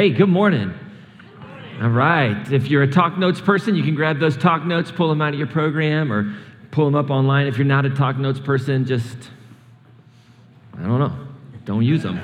Hey, good morning. All right. If you're a Talk Notes person, you can grab those Talk Notes, pull them out of your program, or pull them up online. If you're not a Talk Notes person, just, I don't know, don't use them.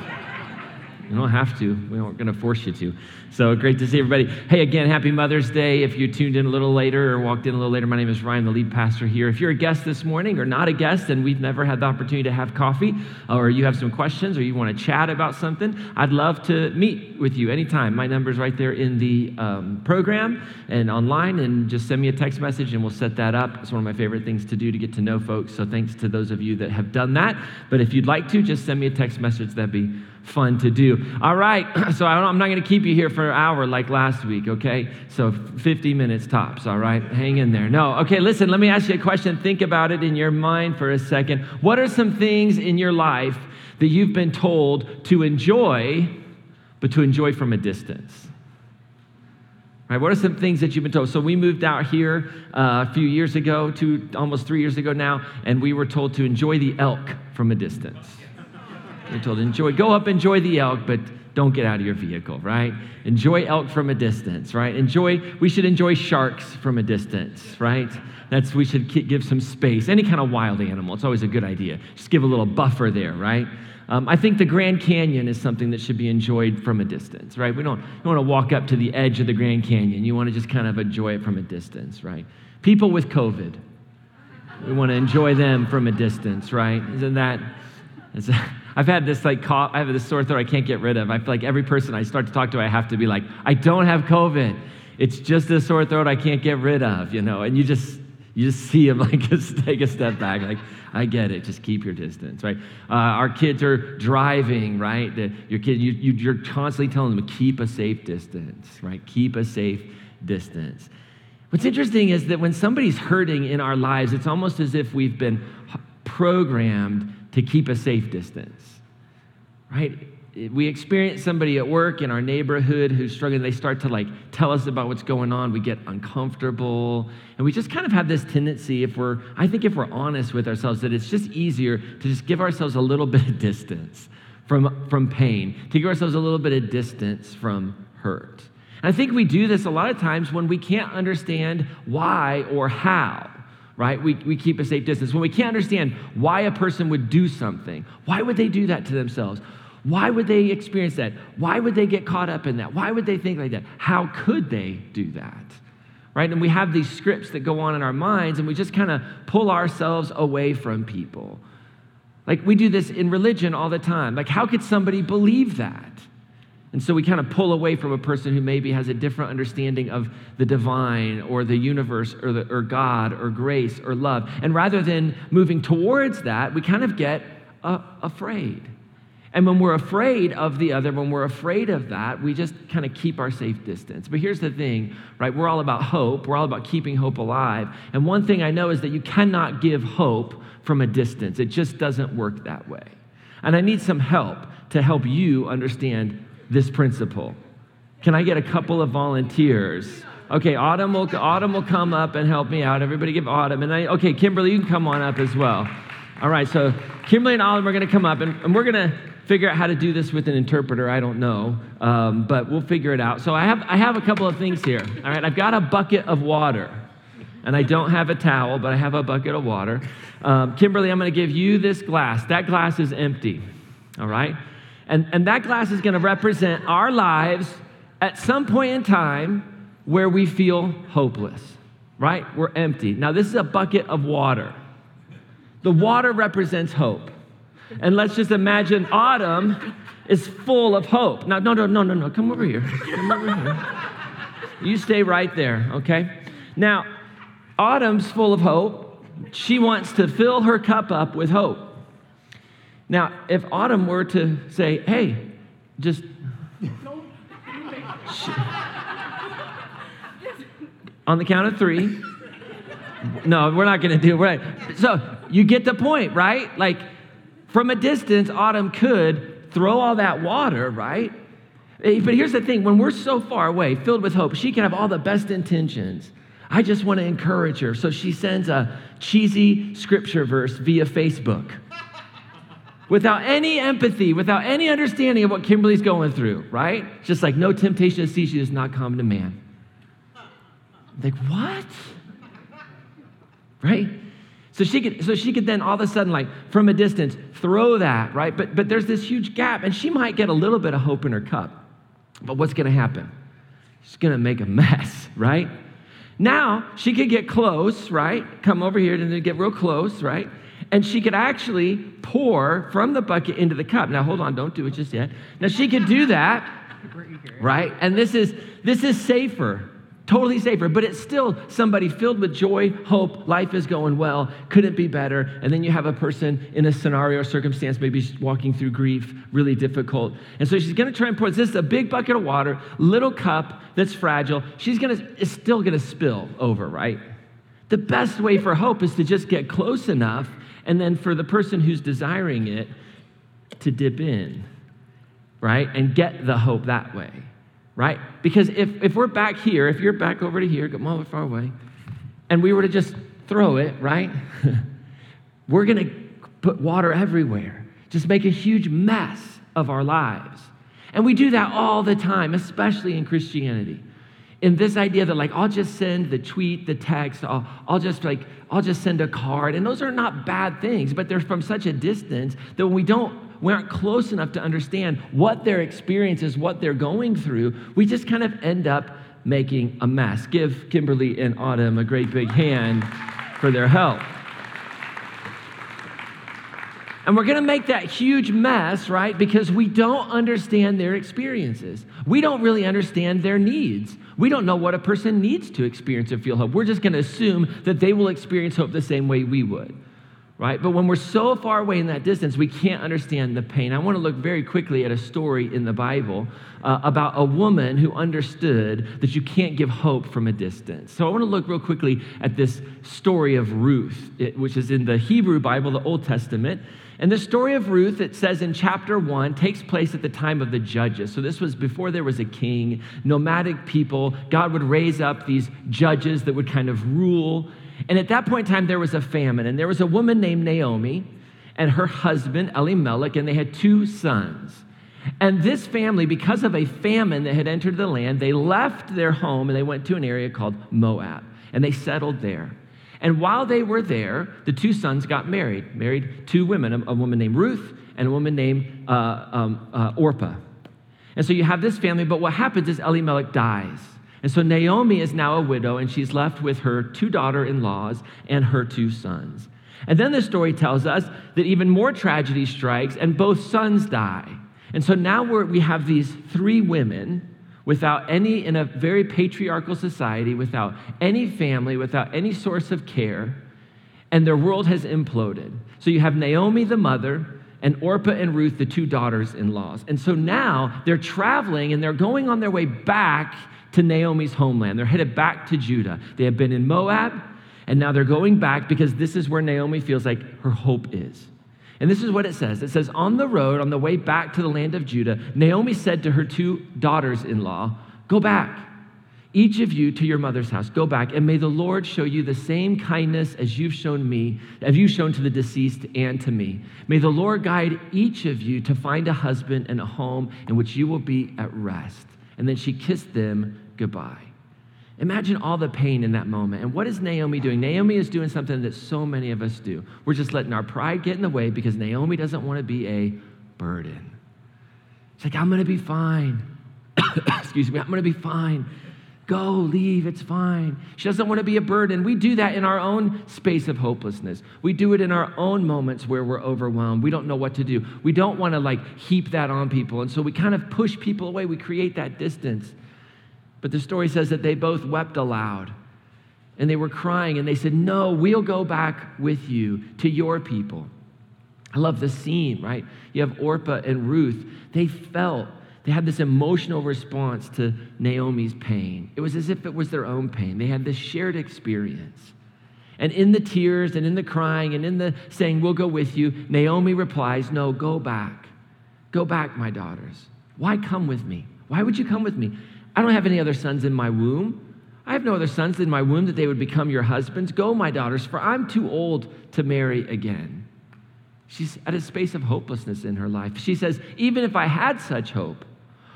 You don't have to. We aren't going to force you to. So great to see everybody. Hey, again, happy Mother's Day. If you tuned in a little later or walked in a little later, my name is Ryan, the lead pastor here. If you're a guest this morning or not a guest and we've never had the opportunity to have coffee, or you have some questions or you want to chat about something, I'd love to meet with you anytime. My number's right there in the um, program and online, and just send me a text message and we'll set that up. It's one of my favorite things to do to get to know folks. So thanks to those of you that have done that. But if you'd like to, just send me a text message. That'd be fun to do. All right, so I'm not going to keep you here for an hour like last week, okay? So 50 minutes tops, all right? Hang in there. No, okay, listen, let me ask you a question. Think about it in your mind for a second. What are some things in your life that you've been told to enjoy, but to enjoy from a distance? Right, what are some things that you've been told? So we moved out here uh, a few years ago, two, almost three years ago now, and we were told to enjoy the elk from a distance. You're told, enjoy, go up, enjoy the elk, but don't get out of your vehicle, right? Enjoy elk from a distance, right? Enjoy, we should enjoy sharks from a distance, right? That's, we should give some space. Any kind of wild animal, it's always a good idea. Just give a little buffer there, right? Um, I think the Grand Canyon is something that should be enjoyed from a distance, right? We don't, don't want to walk up to the edge of the Grand Canyon. You want to just kind of enjoy it from a distance, right? People with COVID, we want to enjoy them from a distance, right? Isn't that? Is that I've had this like cough, I have this sore throat I can't get rid of. I feel like every person I start to talk to, I have to be like, I don't have COVID. It's just a sore throat I can't get rid of, you know. And you just you just see them like just take a step back, like I get it. Just keep your distance, right? Uh, our kids are driving, right? The, your kid, you, you, you're constantly telling them keep a safe distance, right? Keep a safe distance. What's interesting is that when somebody's hurting in our lives, it's almost as if we've been programmed to keep a safe distance, right? We experience somebody at work in our neighborhood who's struggling. They start to like tell us about what's going on. We get uncomfortable. And we just kind of have this tendency, if we're, I think if we're honest with ourselves, that it's just easier to just give ourselves a little bit of distance from, from pain, to give ourselves a little bit of distance from hurt. And I think we do this a lot of times when we can't understand why or how right? We, we keep a safe distance. When we can't understand why a person would do something, why would they do that to themselves? Why would they experience that? Why would they get caught up in that? Why would they think like that? How could they do that? Right? And we have these scripts that go on in our minds, and we just kind of pull ourselves away from people. Like we do this in religion all the time. Like, how could somebody believe that? And so we kind of pull away from a person who maybe has a different understanding of the divine or the universe or, the, or God or grace or love. And rather than moving towards that, we kind of get uh, afraid. And when we're afraid of the other, when we're afraid of that, we just kind of keep our safe distance. But here's the thing, right? We're all about hope. We're all about keeping hope alive. And one thing I know is that you cannot give hope from a distance, it just doesn't work that way. And I need some help to help you understand this principle. Can I get a couple of volunteers? Okay, Autumn will, Autumn will come up and help me out. Everybody give Autumn. And I, okay, Kimberly, you can come on up as well. All right, so Kimberly and Autumn are going to come up, and, and we're going to figure out how to do this with an interpreter. I don't know, um, but we'll figure it out. So I have, I have a couple of things here. All right, I've got a bucket of water, and I don't have a towel, but I have a bucket of water. Um, Kimberly, I'm going to give you this glass. That glass is empty. All right? And, and that glass is going to represent our lives at some point in time where we feel hopeless, right? We're empty. Now, this is a bucket of water. The water represents hope. And let's just imagine autumn is full of hope. Now, no, no, no, no, no. Come over here. Come over here. You stay right there, okay? Now, autumn's full of hope. She wants to fill her cup up with hope. Now, if Autumn were to say, hey, just. on the count of three. No, we're not going to do it. Right. So you get the point, right? Like from a distance, Autumn could throw all that water, right? Eh, but here's the thing when we're so far away, filled with hope, she can have all the best intentions. I just want to encourage her. So she sends a cheesy scripture verse via Facebook. Without any empathy, without any understanding of what Kimberly's going through, right? Just like no temptation to see she does not come to man. Like, what? Right? So she could, so she could then all of a sudden, like from a distance, throw that, right? But but there's this huge gap, and she might get a little bit of hope in her cup. But what's gonna happen? She's gonna make a mess, right? Now she could get close, right? Come over here and get real close, right? And she could actually pour from the bucket into the cup. Now hold on, don't do it just yet. Now she could do that, right? And this is this is safer totally safer, but it's still somebody filled with joy, hope, life is going well, couldn't be better. And then you have a person in a scenario or circumstance, maybe walking through grief, really difficult. And so she's gonna try and pour this is a big bucket of water, little cup that's fragile. She's gonna, it's still gonna spill over, right? The best way for hope is to just get close enough, and then for the person who's desiring it to dip in, right? And get the hope that way right? Because if, if we're back here, if you're back over to here, come on, far away, and we were to just throw it, right? we're going to put water everywhere, just make a huge mess of our lives. And we do that all the time, especially in Christianity. In this idea that, like, I'll just send the tweet, the text, I'll, I'll just like, I'll just send a card. And those are not bad things, but they're from such a distance that when we don't we aren't close enough to understand what their experience is, what they're going through, we just kind of end up making a mess. Give Kimberly and Autumn a great big hand for their help. And we're going to make that huge mess, right? Because we don't understand their experiences. We don't really understand their needs. We don't know what a person needs to experience or feel hope. We're just going to assume that they will experience hope the same way we would right? But when we're so far away in that distance, we can't understand the pain. I want to look very quickly at a story in the Bible uh, about a woman who understood that you can't give hope from a distance. So I want to look real quickly at this story of Ruth, which is in the Hebrew Bible, the Old Testament. And the story of Ruth, it says in chapter one, takes place at the time of the judges. So this was before there was a king, nomadic people. God would raise up these judges that would kind of rule and at that point in time, there was a famine, and there was a woman named Naomi and her husband, Elimelech, and they had two sons. And this family, because of a famine that had entered the land, they left their home and they went to an area called Moab, and they settled there. And while they were there, the two sons got married, married two women, a, woman named Ruth and a woman named uh, um, uh, Orpah. And so you have this family, but what happens is Elimelech dies. And so Naomi is now a widow, and she's left with her two daughter in laws and her two sons. And then the story tells us that even more tragedy strikes, and both sons die. And so now we have these three women without any, in a very patriarchal society, without any family, without any source of care, and their world has imploded. So you have Naomi, the mother, and Orpah and Ruth, the two daughters in laws. And so now they're traveling and they're going on their way back to Naomi's homeland. They're headed back to Judah. They have been in Moab, and now they're going back because this is where Naomi feels like her hope is. And this is what it says it says, On the road, on the way back to the land of Judah, Naomi said to her two daughters in law, Go back, each of you to your mother's house. Go back, and may the Lord show you the same kindness as you've shown me, as you've shown to the deceased and to me. May the Lord guide each of you to find a husband and a home in which you will be at rest. And then she kissed them goodbye. Imagine all the pain in that moment. And what is Naomi doing? Naomi is doing something that so many of us do. We're just letting our pride get in the way because Naomi doesn't want to be a burden. It's like, I'm going to be fine. Excuse me, I'm going to be fine. Go, leave, it's fine. She doesn't want to be a burden. We do that in our own space of hopelessness. We do it in our own moments where we're overwhelmed. We don't know what to do. We don't want to like heap that on people. And so we kind of push people away. We create that distance. But the story says that they both wept aloud and they were crying and they said, No, we'll go back with you to your people. I love the scene, right? You have Orpah and Ruth. They felt, they had this emotional response to Naomi's pain. It was as if it was their own pain. They had this shared experience. And in the tears and in the crying and in the saying, We'll go with you, Naomi replies, No, go back. Go back, my daughters. Why come with me? Why would you come with me? I don't have any other sons in my womb. I have no other sons in my womb that they would become your husbands. Go, my daughters, for I'm too old to marry again. She's at a space of hopelessness in her life. She says, Even if I had such hope,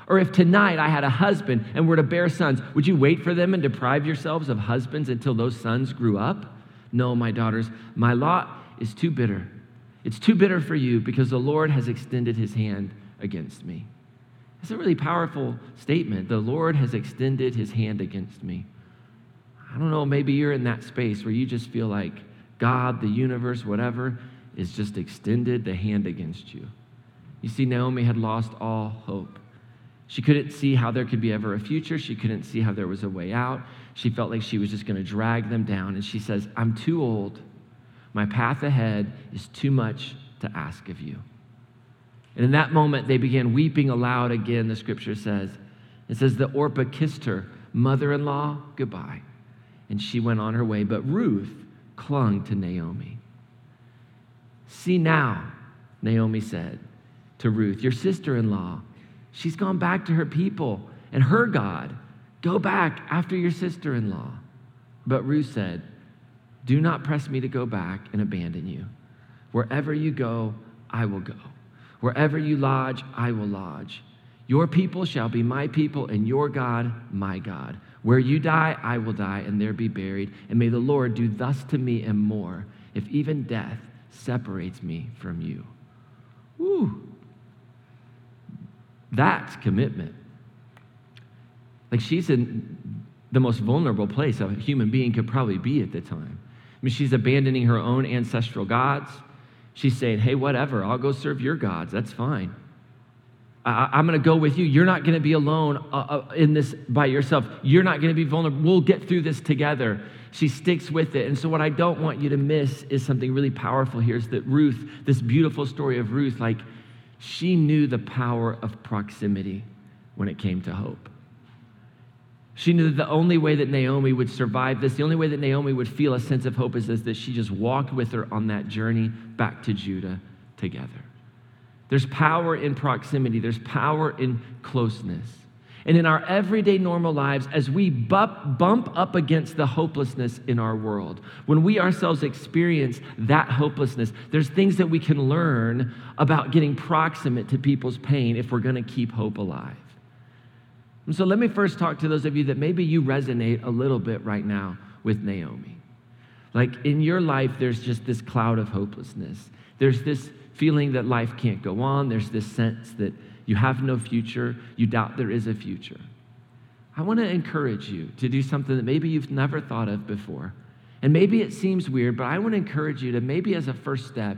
or if tonight I had a husband and were to bear sons, would you wait for them and deprive yourselves of husbands until those sons grew up? No, my daughters, my lot is too bitter. It's too bitter for you because the Lord has extended his hand against me. It's a really powerful statement. The Lord has extended his hand against me. I don't know, maybe you're in that space where you just feel like God, the universe, whatever, is just extended the hand against you. You see, Naomi had lost all hope. She couldn't see how there could be ever a future. She couldn't see how there was a way out. She felt like she was just going to drag them down. And she says, I'm too old. My path ahead is too much to ask of you. And in that moment, they began weeping aloud again, the scripture says. It says that Orpah kissed her mother in law goodbye, and she went on her way. But Ruth clung to Naomi. See now, Naomi said to Ruth, your sister in law, she's gone back to her people and her God. Go back after your sister in law. But Ruth said, Do not press me to go back and abandon you. Wherever you go, I will go. Wherever you lodge, I will lodge. Your people shall be my people, and your God, my God. Where you die, I will die, and there be buried. And may the Lord do thus to me and more, if even death separates me from you. Woo. That's commitment. Like she's in the most vulnerable place a human being could probably be at the time. I mean, she's abandoning her own ancestral gods. She's saying, hey, whatever, I'll go serve your gods. That's fine. I, am going to go with you. You're not going to be alone uh, uh, in this by yourself. You're not going to be vulnerable. We'll get through this together. She sticks with it. And so, what I don't want you to miss is something really powerful here is that Ruth, this beautiful story of Ruth, like she knew the power of proximity when it came to hope. She knew that the only way that Naomi would survive this, the only way that Naomi would feel a sense of hope is that she just walked with her on that journey back to Judah together. There's power in proximity, there's power in closeness. And in our everyday normal lives, as we bump, bump up against the hopelessness in our world, when we ourselves experience that hopelessness, there's things that we can learn about getting proximate to people's pain if we're going to keep hope alive. And so let me first talk to those of you that maybe you resonate a little bit right now with Naomi. Like in your life, there's just this cloud of hopelessness. There's this feeling that life can't go on. There's this sense that you have no future. You doubt there is a future. I want to encourage you to do something that maybe you've never thought of before. And maybe it seems weird, but I want to encourage you to maybe as a first step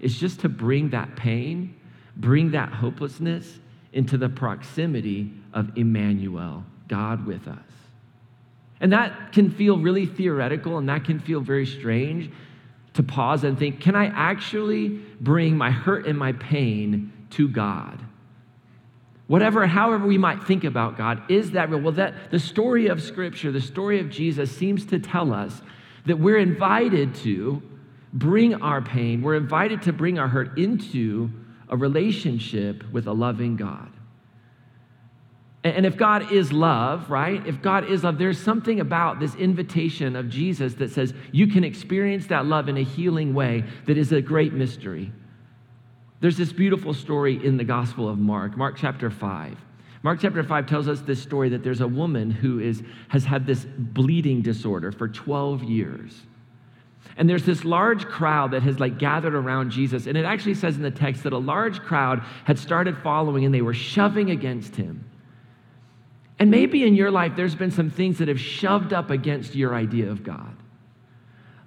is just to bring that pain, bring that hopelessness into the proximity of Emmanuel, God with us. And that can feel really theoretical and that can feel very strange to pause and think can I actually bring my hurt and my pain to God? Whatever, however we might think about God, is that real? Well, that the story of Scripture, the story of Jesus seems to tell us that we're invited to bring our pain, we're invited to bring our hurt into a relationship with a loving God. And if God is love, right? If God is love, there's something about this invitation of Jesus that says you can experience that love in a healing way that is a great mystery. There's this beautiful story in the Gospel of Mark, Mark chapter 5. Mark chapter 5 tells us this story that there's a woman who is, has had this bleeding disorder for 12 years. And there's this large crowd that has like gathered around Jesus. And it actually says in the text that a large crowd had started following and they were shoving against him. And maybe in your life, there's been some things that have shoved up against your idea of God.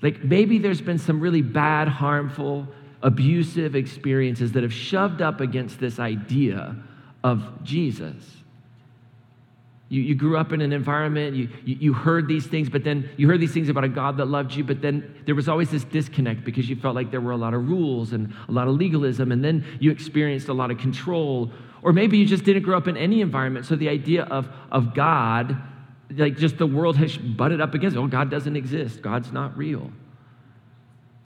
Like maybe there's been some really bad, harmful, abusive experiences that have shoved up against this idea of Jesus. You, you grew up in an environment, you, you, you heard these things, but then you heard these things about a God that loved you, but then there was always this disconnect because you felt like there were a lot of rules and a lot of legalism, and then you experienced a lot of control or maybe you just didn't grow up in any environment. So the idea of, of God, like just the world has butted up against it. Oh, God doesn't exist. God's not real.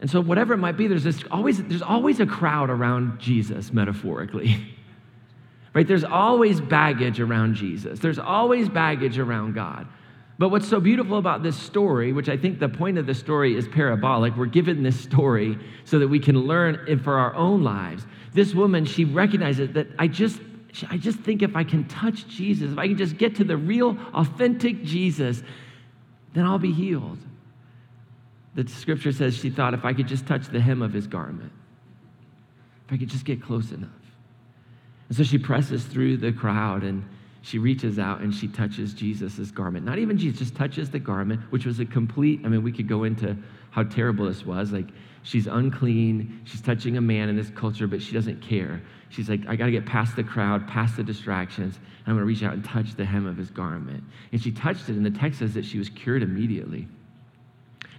And so whatever it might be, there's this always there's always a crowd around Jesus, metaphorically. right? There's always baggage around Jesus. There's always baggage around God. But what's so beautiful about this story, which I think the point of the story is parabolic, we're given this story so that we can learn it for our own lives. This woman, she recognizes that I just I just think if I can touch Jesus, if I can just get to the real, authentic Jesus, then I'll be healed. The scripture says she thought if I could just touch the hem of his garment, if I could just get close enough. And so she presses through the crowd and she reaches out and she touches Jesus' garment. Not even Jesus, just touches the garment, which was a complete, I mean, we could go into how terrible this was. Like, she's unclean, she's touching a man in this culture, but she doesn't care. She's like, I got to get past the crowd, past the distractions, and I'm going to reach out and touch the hem of his garment. And she touched it, and the text says that she was cured immediately.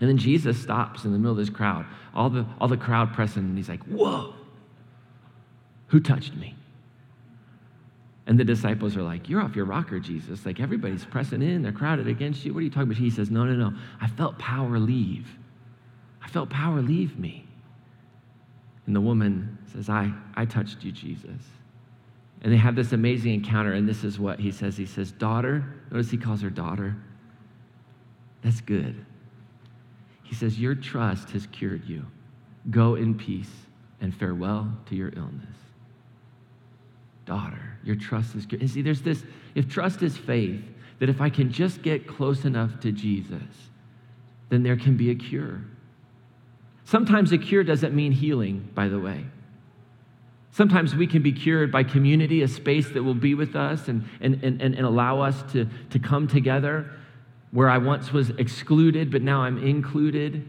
And then Jesus stops in the middle of this crowd, all the, all the crowd pressing, and he's like, Whoa, who touched me? And the disciples are like, You're off your rocker, Jesus. Like everybody's pressing in, they're crowded against you. What are you talking about? He says, No, no, no. I felt power leave. Felt power leave me. And the woman says, I, I touched you, Jesus. And they have this amazing encounter, and this is what he says. He says, Daughter, notice he calls her daughter. That's good. He says, Your trust has cured you. Go in peace and farewell to your illness. Daughter, your trust is cured. And see, there's this if trust is faith, that if I can just get close enough to Jesus, then there can be a cure. Sometimes a cure doesn't mean healing, by the way. Sometimes we can be cured by community, a space that will be with us and, and, and, and allow us to, to come together where I once was excluded, but now I'm included.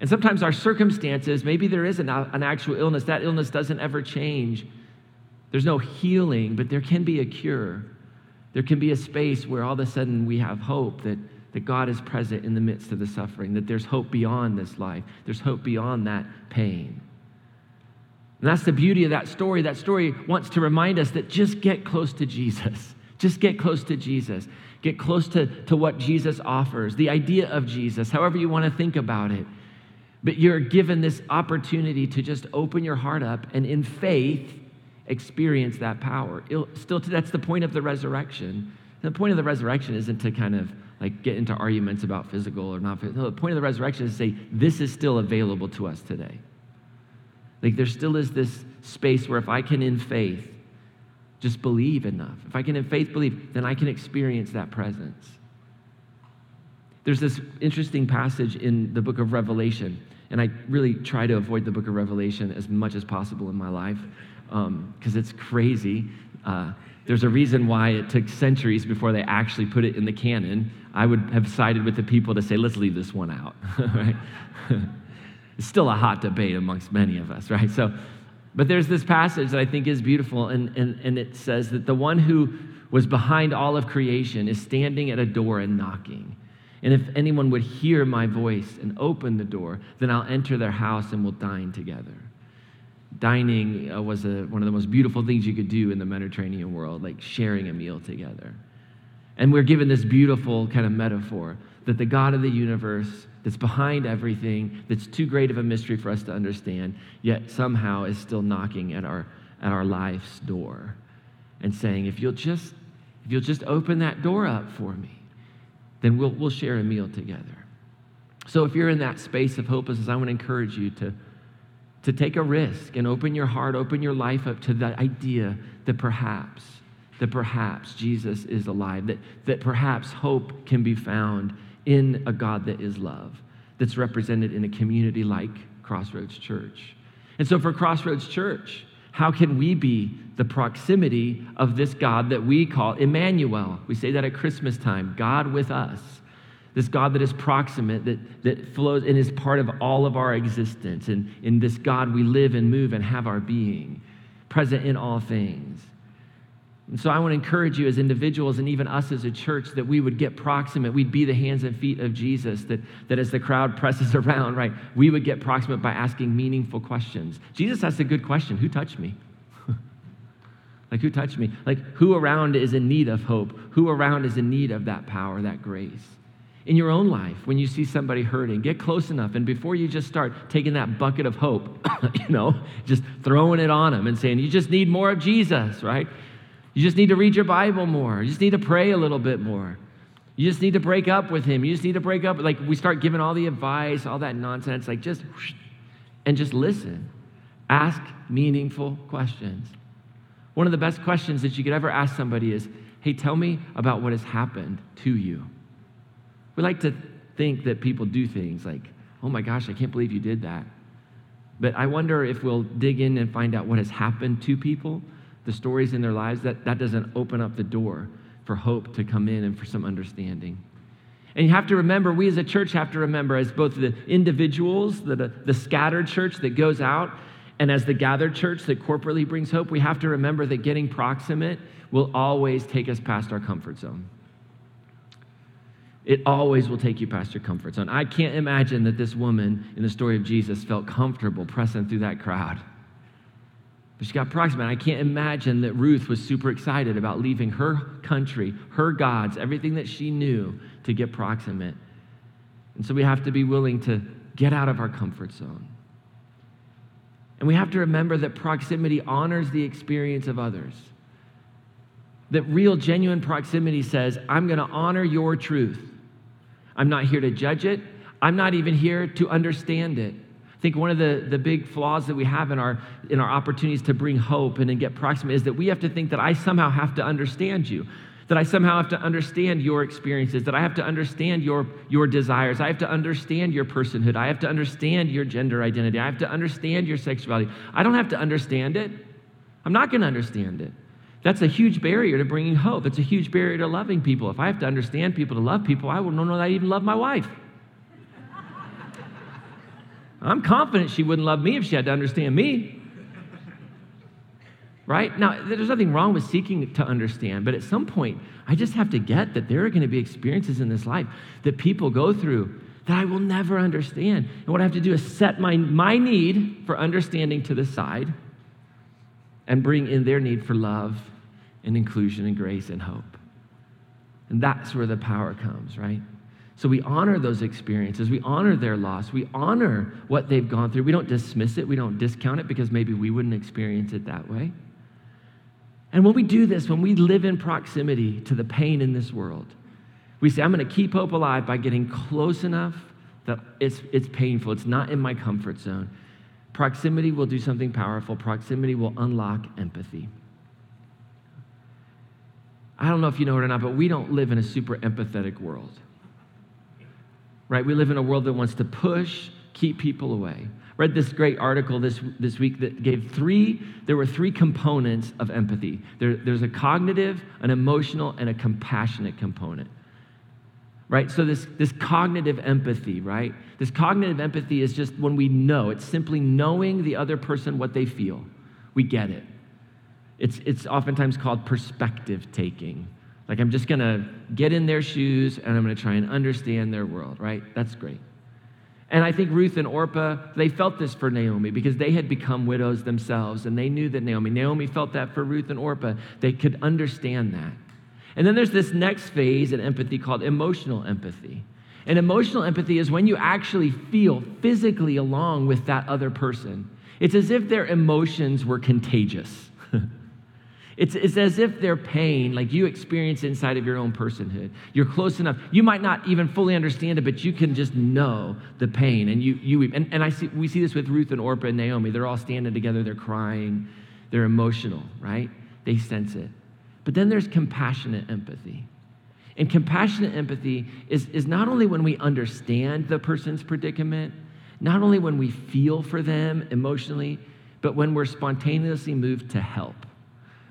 And sometimes our circumstances, maybe there is an, an actual illness, that illness doesn't ever change. There's no healing, but there can be a cure. There can be a space where all of a sudden we have hope that that God is present in the midst of the suffering, that there's hope beyond this life, there's hope beyond that pain. And that's the beauty of that story. That story wants to remind us that just get close to Jesus. Just get close to Jesus. Get close to, to what Jesus offers, the idea of Jesus, however you want to think about it. But you're given this opportunity to just open your heart up and in faith experience that power. It'll, still, that's the point of the resurrection. The point of the resurrection isn't to kind of like get into arguments about physical or not. No, the point of the resurrection is to say this is still available to us today. Like there still is this space where if I can in faith just believe enough, if I can in faith believe, then I can experience that presence. There's this interesting passage in the book of Revelation, and I really try to avoid the book of Revelation as much as possible in my life because um, it's crazy. Uh, there's a reason why it took centuries before they actually put it in the canon. I would have sided with the people to say, let's leave this one out, it's still a hot debate amongst many of us, right? So, but there's this passage that I think is beautiful, and, and, and it says that the one who was behind all of creation is standing at a door and knocking. And if anyone would hear my voice and open the door, then I'll enter their house and we'll dine together dining uh, was a, one of the most beautiful things you could do in the Mediterranean world, like sharing a meal together. And we're given this beautiful kind of metaphor that the God of the universe, that's behind everything, that's too great of a mystery for us to understand, yet somehow is still knocking at our, at our life's door and saying, if you'll just, if you'll just open that door up for me, then we'll, we'll share a meal together. So if you're in that space of hopelessness, I want to encourage you to to take a risk and open your heart, open your life up to the idea that perhaps, that perhaps Jesus is alive, that, that perhaps hope can be found in a God that is love, that's represented in a community like Crossroads Church. And so for Crossroads Church, how can we be the proximity of this God that we call Emmanuel? We say that at Christmas time, God with us this God that is proximate, that, that flows and is part of all of our existence. And in this God, we live and move and have our being, present in all things. And so I want to encourage you as individuals and even us as a church that we would get proximate. We'd be the hands and feet of Jesus, that, that as the crowd presses around, right, we would get proximate by asking meaningful questions. Jesus asked a good question Who touched me? like, who touched me? Like, who around is in need of hope? Who around is in need of that power, that grace? In your own life when you see somebody hurting. Get close enough. And before you just start taking that bucket of hope, you know, just throwing it on them and saying, you just need more of Jesus, right? You just need to read your Bible more. You just need to pray a little bit more. You just need to break up with him. You just need to break up. Like we start giving all the advice, all that nonsense. Like just, and just listen. Ask meaningful questions. One of the best questions that you could ever ask somebody is, hey, tell me about what has happened to you. We like to think that people do things like, oh my gosh, I can't believe you did that. But I wonder if we'll dig in and find out what has happened to people, the stories in their lives, that that doesn't open up the door for hope to come in and for some understanding. And you have to remember, we as a church have to remember, as both the individuals, the, the scattered church that goes out, and as the gathered church that corporately brings hope, we have to remember that getting proximate will always take us past our comfort zone. It always will take you past your comfort zone. I can't imagine that this woman in the story of Jesus felt comfortable pressing through that crowd. But she got proximate. I can't imagine that Ruth was super excited about leaving her country, her gods, everything that she knew to get proximate. And so we have to be willing to get out of our comfort zone. And we have to remember that proximity honors the experience of others. That real, genuine proximity says, I'm going to honor your truth. I'm not here to judge it. I'm not even here to understand it. I think one of the, the big flaws that we have in our, in our opportunities to bring hope and then get proximate is that we have to think that I somehow have to understand you, that I somehow have to understand your experiences, that I have to understand your, your desires, I have to understand your personhood, I have to understand your gender identity, I have to understand your sexuality. I don't have to understand it. I'm not going to understand it. That's a huge barrier to bringing hope. It's a huge barrier to loving people. If I have to understand people to love people, I wouldn't know that I even love my wife. I'm confident she wouldn't love me if she had to understand me. Right? Now, there's nothing wrong with seeking to understand, but at some point, I just have to get that there are going to be experiences in this life that people go through that I will never understand. And what I have to do is set my, my need for understanding to the side and bring in their need for love and inclusion and grace and hope. And that's where the power comes, right? So we honor those experiences. We honor their loss. We honor what they've gone through. We don't dismiss it. We don't discount it because maybe we wouldn't experience it that way. And when we do this, when we live in proximity to the pain in this world, we say, I'm going to keep hope alive by getting close enough that it's, it's painful. It's not in my comfort zone. Proximity will do something powerful. Proximity will unlock empathy. I don't know if you know it or not, but we don't live in a super empathetic world right? We live in a world that wants to push, keep people away. Read this great article this, this week that gave three, there were three components of empathy. There, there's a cognitive, an emotional, and a compassionate component. Right? So this, this cognitive empathy, right? This cognitive empathy is just when we know, it's simply knowing the other person what they feel. We get it. It's, it's oftentimes called perspective taking. Like, I'm just going to get in their shoes and I'm going to try and understand their world, right? That's great. And I think Ruth and Orpah, they felt this for Naomi because they had become widows themselves and they knew that Naomi, Naomi felt that for Ruth and Orpah. They could understand that. And then there's this next phase in empathy called emotional empathy. And emotional empathy is when you actually feel physically along with that other person. It's as if their emotions were contagious. It's, it's as if their pain, like you experience inside of your own personhood. You're close enough. You might not even fully understand it, but you can just know the pain. And you, you and, and I see, we see this with Ruth and Orpah and Naomi. They're all standing together, they're crying, they're emotional, right? They sense it. But then there's compassionate empathy. And compassionate empathy is, is not only when we understand the person's predicament, not only when we feel for them emotionally, but when we're spontaneously moved to help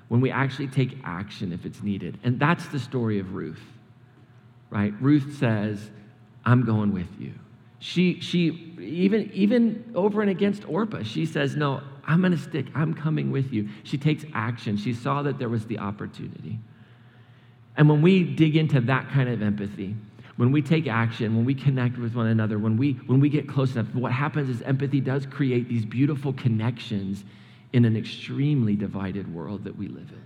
when we actually take action if it's needed. And that's the story of Ruth, right? Ruth says, I'm going with you. She, she even, even over and against Orpah, she says, No, I'm going to stick. I'm coming with you. She takes action. She saw that there was the opportunity. And when we dig into that kind of empathy, when we take action, when we connect with one another, when we, when we get close enough, what happens is empathy does create these beautiful connections in an extremely divided world that we live in.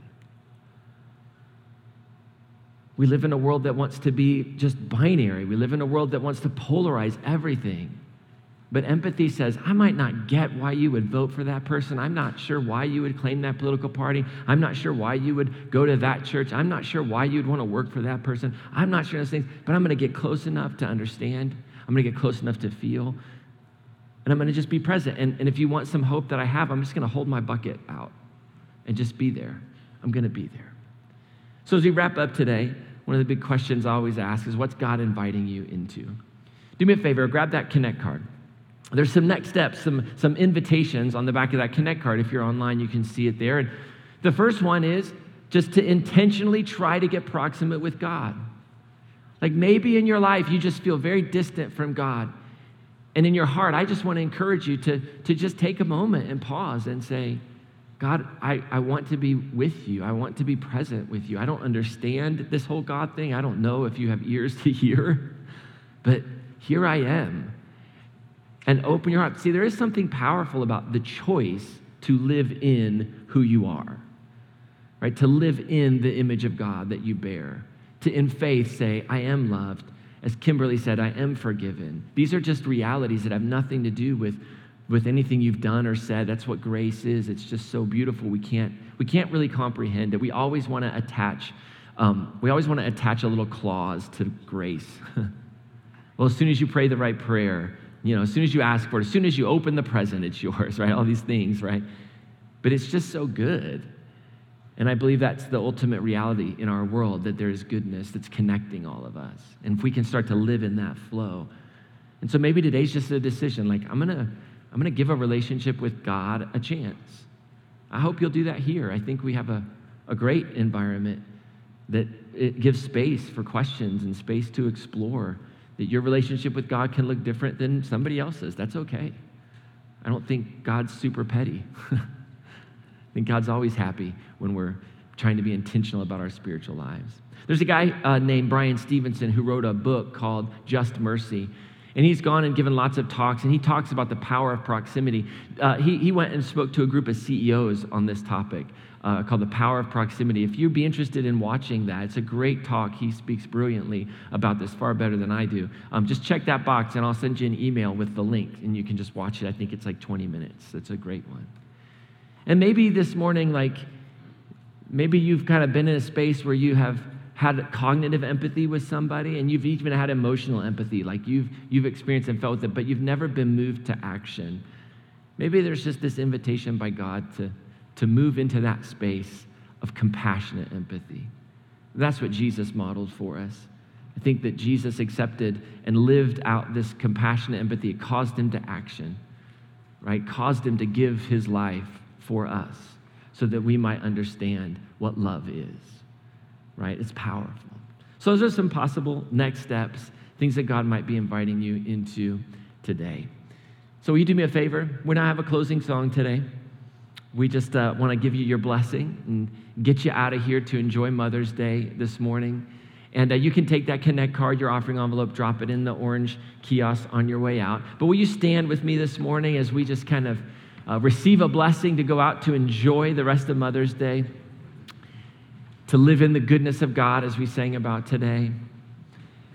We live in a world that wants to be just binary. We live in a world that wants to polarize everything. But empathy says, I might not get why you would vote for that person. I'm not sure why you would claim that political party. I'm not sure why you would go to that church. I'm not sure why you'd want to work for that person. I'm not sure those things, but I'm going to get close enough to understand. I'm going to get close enough to feel. And I'm going to just be present. And, and if you want some hope that I have, I'm just going to hold my bucket out and just be there. I'm going to be there. So as we wrap up today, one of the big questions I always ask is what's God inviting you into? Do me a favor, grab that Connect card. There's some next steps, some, some invitations on the back of that Connect card. If you're online, you can see it there. And the first one is just to intentionally try to get proximate with God. Like maybe in your life, you just feel very distant from God. And in your heart, I just want to encourage you to, to just take a moment and pause and say, God, I, I want to be with you. I want to be present with you. I don't understand this whole God thing. I don't know if you have ears to hear, but here I am and open your heart. See, there is something powerful about the choice to live in who you are, right? To live in the image of God that you bear. To, in faith, say, I am loved. As Kimberly said, I am forgiven. These are just realities that have nothing to do with, with anything you've done or said. That's what grace is. It's just so beautiful. We can't, we can't really comprehend it. We always want to attach, um, we always want to attach a little clause to grace. well, as soon as you pray the right prayer, you know, as soon as you ask for it, as soon as you open the present, it's yours, right? All these things, right? But it's just so good. And I believe that's the ultimate reality in our world that there is goodness that's connecting all of us. And if we can start to live in that flow. And so maybe today's just a decision like, I'm going to I'm going to give a relationship with God a chance. I hope you'll do that here. I think we have a, a great environment that it gives space for questions and space to explore that your relationship with God can look different than somebody else's. That's okay. I don't think God's super petty. I think God's always happy when we're trying to be intentional about our spiritual lives. There's a guy uh, named Bryan Stevenson who wrote a book called Just Mercy. And he's gone and given lots of talks, and he talks about the power of proximity. Uh, he, he went and spoke to a group of CEOs on this topic uh, called The Power of Proximity. If you'd be interested in watching that, it's a great talk. He speaks brilliantly about this, far better than I do. Um, just check that box, and I'll send you an email with the link, and you can just watch it. I think it's like 20 minutes. It's a great one. And maybe this morning, like, maybe you've kind of been in a space where you have had cognitive empathy with somebody and you've even had emotional empathy like you've you've experienced and felt it but you've never been moved to action maybe there's just this invitation by god to to move into that space of compassionate empathy. That's what Jesus modeled for us. I think that Jesus accepted and lived out this compassionate empathy. It caused him to action, right? Caused him to give his life for us so that we might understand what love is, right? It's powerful. So, those are some possible next steps, things that God might be inviting you into today. So, will you do me a favor? We're not have a closing song today we just uh, want to give you your blessing and get you out of here to enjoy Mother's Day this morning. And uh, you can take that Connect card, your offering envelope, drop it in the orange kiosk on your way out. But will you stand with me this morning as we just kind of uh, receive a blessing to go out to enjoy the rest of Mother's Day, to live in the goodness of God as we sang about today,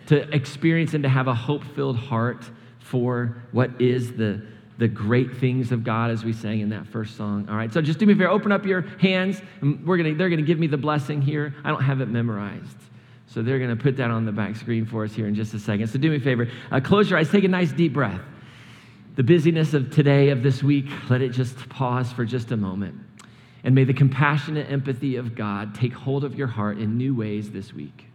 to experience and to have a hope filled heart for what is the the great things of God as we sang in that first song. All right, so just do me a favor, open up your hands. And we're gonna, they're going to give me the blessing here. I don't have it memorized. So they're going to put that on the back screen for us here in just a second. So do me a favor, uh, close your eyes, take a nice deep breath. The busyness of today, of this week, let it just pause for just a moment. And may the compassionate empathy of God take hold of your heart in new ways this week.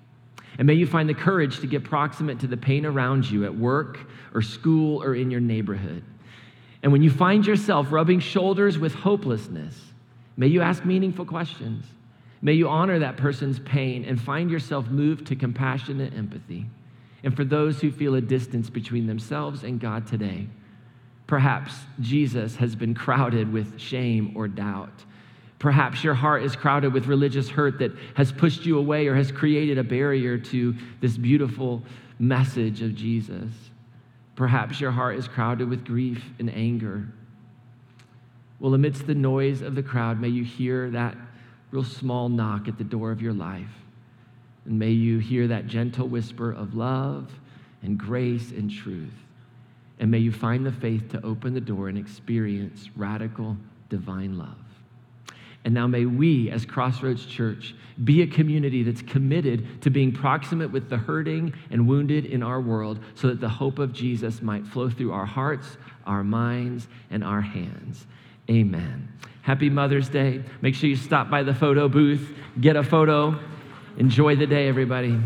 And may you find the courage to get proximate to the pain around you at work or school or in your neighborhood. And when you find yourself rubbing shoulders with hopelessness, may you ask meaningful questions. May you honor that person's pain and find yourself moved to compassionate empathy. And for those who feel a distance between themselves and God today, perhaps Jesus has been crowded with shame or doubt. Perhaps your heart is crowded with religious hurt that has pushed you away or has created a barrier to this beautiful message of Jesus. Perhaps your heart is crowded with grief and anger. Well, amidst the noise of the crowd, may you hear that real small knock at the door of your life. And may you hear that gentle whisper of love and grace and truth. And may you find the faith to open the door and experience radical divine love. And now may we, as Crossroads Church, be a community that's committed to being proximate with the hurting and wounded in our world so that the hope of Jesus might flow through our hearts, our minds, and our hands. Amen. Happy Mother's Day. Make sure you stop by the photo booth, get a photo. Enjoy the day, everybody.